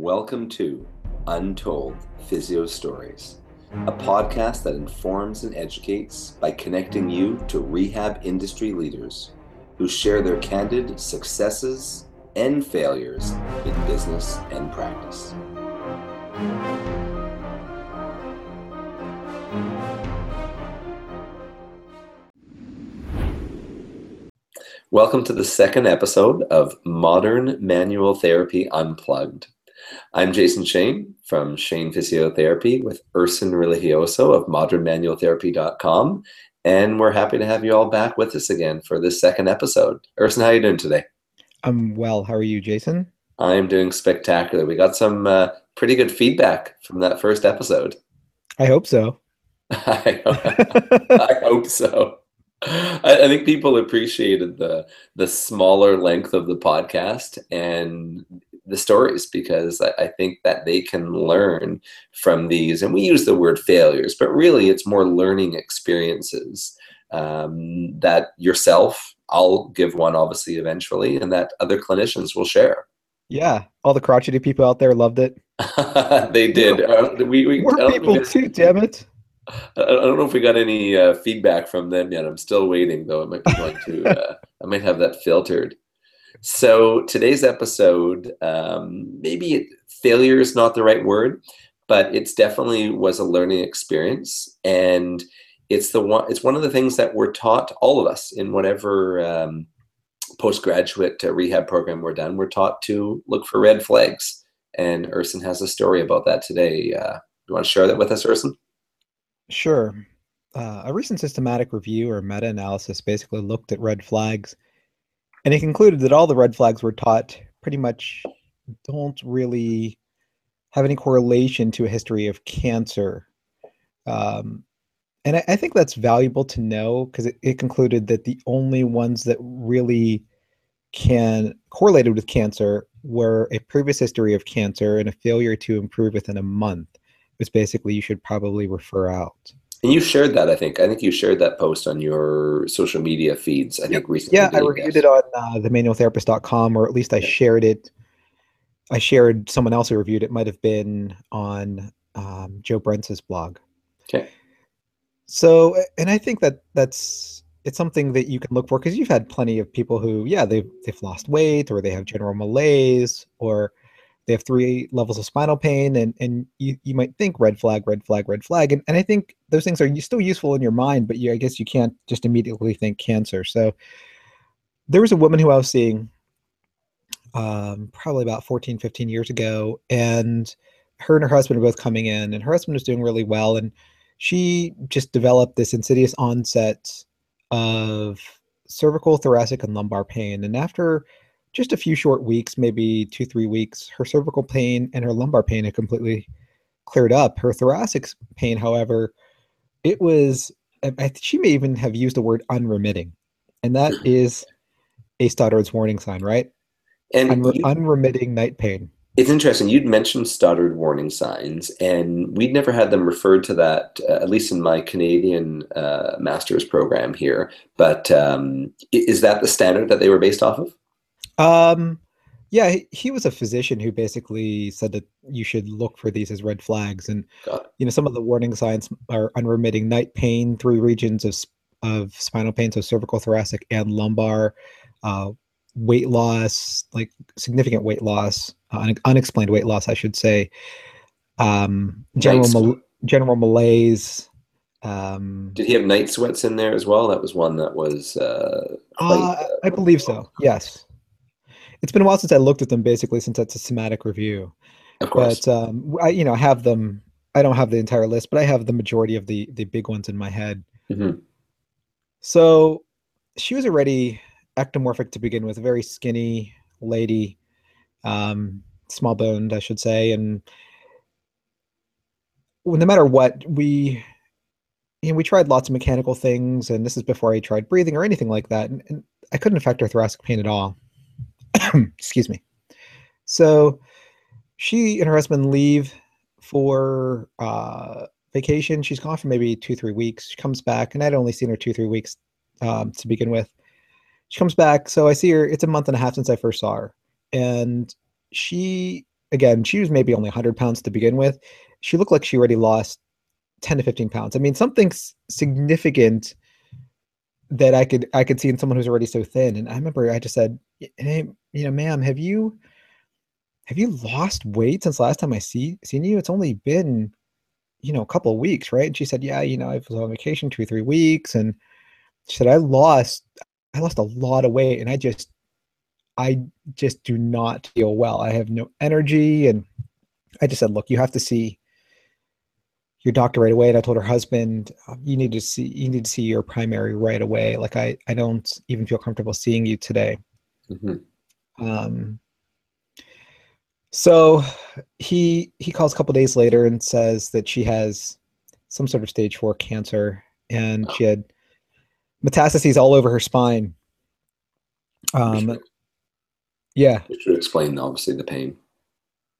Welcome to Untold Physio Stories, a podcast that informs and educates by connecting you to rehab industry leaders who share their candid successes and failures in business and practice. Welcome to the second episode of Modern Manual Therapy Unplugged. I'm Jason Shane from Shane Physiotherapy with Erson Religioso of modernmanualtherapy.com. And we're happy to have you all back with us again for this second episode. Erson, how are you doing today? I'm well. How are you, Jason? I'm doing spectacular. We got some uh, pretty good feedback from that first episode. I hope so. I, I hope so. I, I, think people appreciated the the smaller length of the podcast and the stories because I, I, think that they can learn from these. And we use the word failures, but really it's more learning experiences um, that yourself, I'll give one obviously eventually, and that other clinicians will share. Yeah, all the crotchety people out there loved it. they did. Uh, we, we, More people too, damn it. I don't know if we got any uh, feedback from them yet. I'm still waiting, though. I might be going to. Uh, I might have that filtered. So today's episode, um, maybe failure is not the right word, but it's definitely was a learning experience, and it's the one. It's one of the things that we're taught, all of us, in whatever um, postgraduate uh, rehab program we're done. We're taught to look for red flags, and Erson has a story about that today. Uh, you want to share that with us, Erson? Sure. Uh, a recent systematic review or meta analysis basically looked at red flags and it concluded that all the red flags we're taught pretty much don't really have any correlation to a history of cancer. Um, and I, I, think that's valuable to know because it, it concluded that the only ones that really can correlated with cancer were a previous history of cancer and a failure to improve within a month was basically you should probably refer out. And you shared that, I think. I think you shared that post on your social media feeds, I think, recently. Yeah, I reviewed it on uh, themanualtherapist.com, or at least I shared it. I shared someone else who reviewed it, might have been on um, Joe Brence's blog. Okay. So, and I think that that's it's something that you can look for because you've had plenty of people who, yeah, they've they've lost weight or they have general malaise or they have three levels of spinal pain and and you, you might think red flag red flag red flag. And, and i think those things are still useful in your mind but you, i guess you can't just immediately think cancer. So there was a woman who i was seeing um, probably about 14 15 years ago and her and her husband were both coming in and her husband was doing really well and she just developed this insidious onset of cervical thoracic and lumbar pain. And after just a few short weeks, maybe two, three weeks, her cervical pain and her lumbar pain had completely cleared up. Her thoracic pain, however, it was, she may even have used the word unremitting. And that is a Stoddard's warning sign, right? And Unre- you, unremitting night pain. It's interesting. You'd mentioned Stoddard warning signs, and we'd never had them referred to that, uh, at least in my Canadian uh, master's program here. But um, is that the standard that they were based off of? Um, yeah, he, he was a physician who basically said that you should look for these as red flags, and you know some of the warning signs are unremitting night pain, three regions of of spinal pain, so cervical, thoracic, and lumbar, uh, weight loss, like significant weight loss, uh, unexplained weight loss, I should say, um, general mal- general malaise. Um, Did he have night sweats in there as well? That was one that was. Uh, quite, uh, I believe so. Yes it's been a while since I looked at them. Basically, since that's a somatic review. Of course. But um, I, you know, have them. I don't have the entire list, but I have the majority of the the big ones in my head. Mm-hmm. So she was already ectomorphic to begin with, a very skinny lady, um, small boned, I should say, and no matter what, we you know, we tried lots of mechanical things, and this is before I tried breathing or anything like that, and, and I couldn't affect her thoracic pain at all. excuse me. So she and her husband leave for uh, vacation. She's gone for maybe two, three weeks. She comes back, and I'd only seen her two, three weeks um, to begin with. She comes back, so I see her. It's a month and a half since I first saw her, and she again, she was maybe only 100 pounds to begin with. She looked like she already lost 10 to 15 pounds. I mean, something significant that I could I could see in someone who's already so thin. And I remember I just said, "Hey, you know, ma'am, have you have you lost weight since last time I see seen you? It's only been, you know, a couple of weeks, right?" And she said, "Yeah, you know, I was on vacation two three weeks." And she said, "I lost I lost a lot of weight, and I just I just do not feel well. I have no energy." And I just said, "Look, you have to see." your doctor right away and i told her husband um, you need to see you need to see your primary right away like i i don't even feel comfortable seeing you today mm-hmm. um so he he calls a couple days later and says that she has some sort of stage four cancer and oh. she had metastases all over her spine um sure. yeah which would explain obviously the pain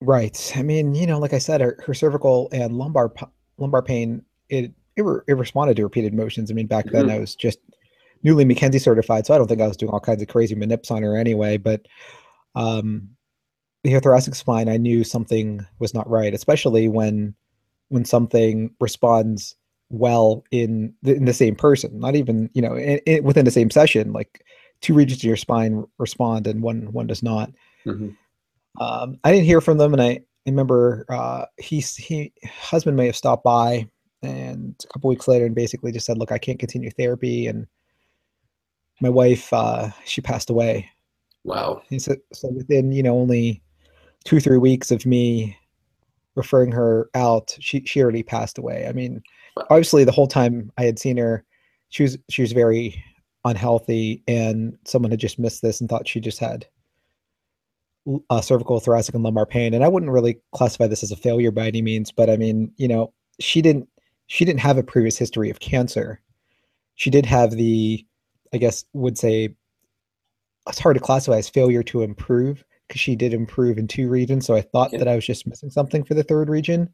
right i mean you know like i said her, her cervical and lumbar lumbar pain, it it, re- it responded to repeated motions. I mean, back mm-hmm. then I was just newly McKenzie certified, so I don't think I was doing all kinds of crazy manips on her anyway. But um, the thoracic spine, I knew something was not right, especially when when something responds well in the, in the same person, not even you know in, in, within the same session. Like two regions of your spine respond and one one does not. Mm-hmm. Um, I didn't hear from them, and I I remember uh, he he husband may have stopped by and a couple weeks later and basically just said, "Look, I can't continue therapy," and my wife uh, she passed away. Wow. He said so within you know only two three weeks of me referring her out, she she already passed away. I mean, obviously the whole time I had seen her, she was she was very unhealthy, and someone had just missed this and thought she just had uh, cervical, thoracic, and lumbar pain. And I wouldn't really classify this as a failure by any means, but I mean, you know, she didn't she didn't have a previous history of cancer. She did have the, I guess, would say, it's hard to classify as failure to improve because she did improve in two regions. So I thought yeah. that I was just missing something for the third region,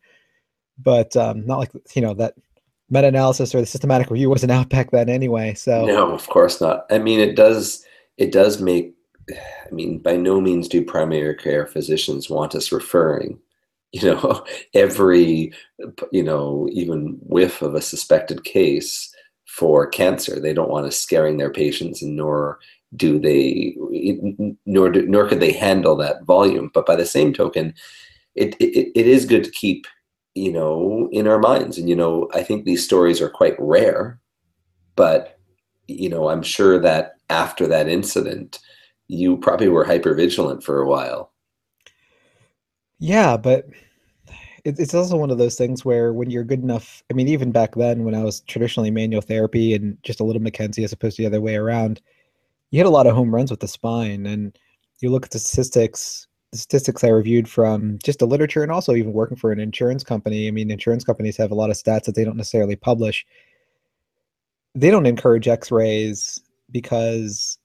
but um, not like you know that meta-analysis or the systematic review wasn't out back then anyway. So no, of course not. I mean, it does it does make I mean, by no means do primary care physicians want us referring, you know, every, you know, even whiff of a suspected case for cancer. They don't want us scaring their patients, and nor do they, nor do, nor could they handle that volume. But by the same token, it, it, it is good to keep, you know, in our minds. And you know, I think these stories are quite rare, but you know, I'm sure that after that incident, you probably were hyper vigilant for a while. Yeah, but it's also one of those things where when you're good enough, I mean, even back then when I was traditionally manual therapy and just a little McKenzie as opposed to the other way around, you had a lot of home runs with the spine. And you look at the statistics, the statistics I reviewed from just the literature and also even working for an insurance company. I mean, insurance companies have a lot of stats that they don't necessarily publish. They don't encourage x rays because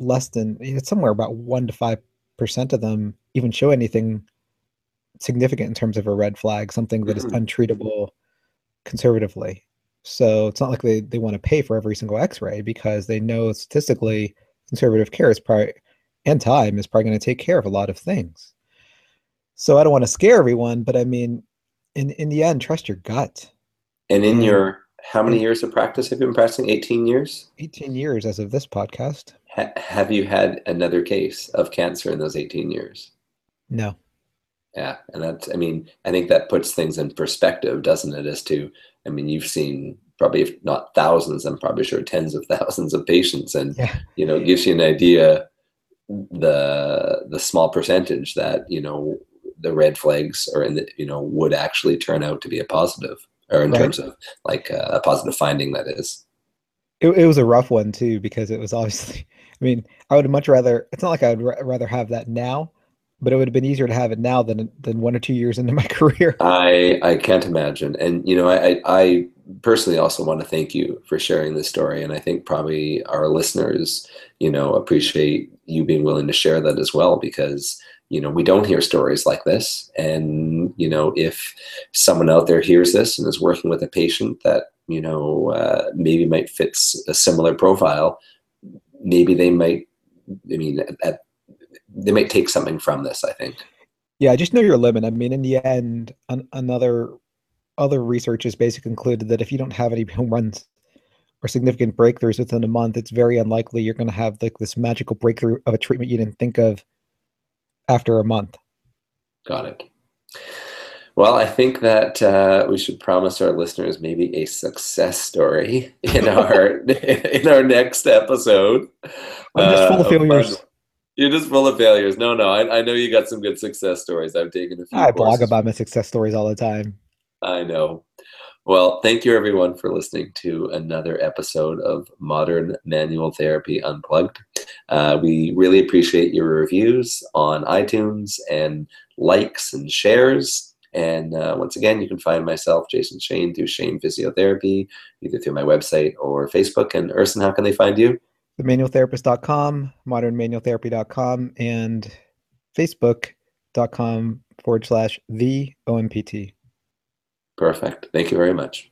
less than it's somewhere about one to five percent of them even show anything significant in terms of a red flag, something that is mm-hmm. untreatable conservatively. So it's not like they, they want to pay for every single x-ray because they know statistically conservative care is probably and time is probably going to take care of a lot of things. So I don't want to scare everyone, but I mean, in in the end, trust your gut. And in your how many years of practice have you been practicing? 18 years? 18 years as of this podcast. Ha- have you had another case of cancer in those 18 years? No. Yeah. And that's, I mean, I think that puts things in perspective, doesn't it? As to, I mean, you've seen probably, if not thousands, I'm probably sure tens of thousands of patients. And, yeah. you know, gives you an idea the the small percentage that you know the red flags or in the you know would actually turn out to be a positive or in right. terms of like uh, a positive finding that is it, it was a rough one too because it was obviously I mean, I would much rather. It's not like I would r- rather have that now, but it would have been easier to have it now than than one or two years into my career. I I can't imagine, and you know, I I personally also want to thank you for sharing this story, and I think probably our listeners, you know, appreciate you being willing to share that as well because you know we don't hear stories like this and you know if someone out there hears this and is working with a patient that you know uh, maybe might fit a similar profile maybe they might. I mean, at, they might take something from this. I think. Yeah, just know your limit. I mean, in the end, an, another other research has basically concluded that if you don't have any home runs or significant breakthroughs within a month, it's very unlikely you're going to have like this magical breakthrough of a treatment you didn't think of after a month. Got it. Well, I think that uh, we should promise our listeners maybe a success story in our in our next episode. I'm just full of uh, failures. You're just full of failures. No, no, I, I know you got some good success stories. I've taken a few. I blog about my success stories all the time. I know. Well, thank you everyone for listening to another episode of Modern Manual Therapy Unplugged. Uh, we really appreciate your reviews on iTunes and likes and shares. And uh, once again, you can find myself, Jason Shane, through Shane Physiotherapy, either through my website or Facebook. And Erson, how can they find you? Themanualtherapist.com, modernmanualtherapy.com, and Facebook.com forward slash the OMPT. Perfect. Thank you very much.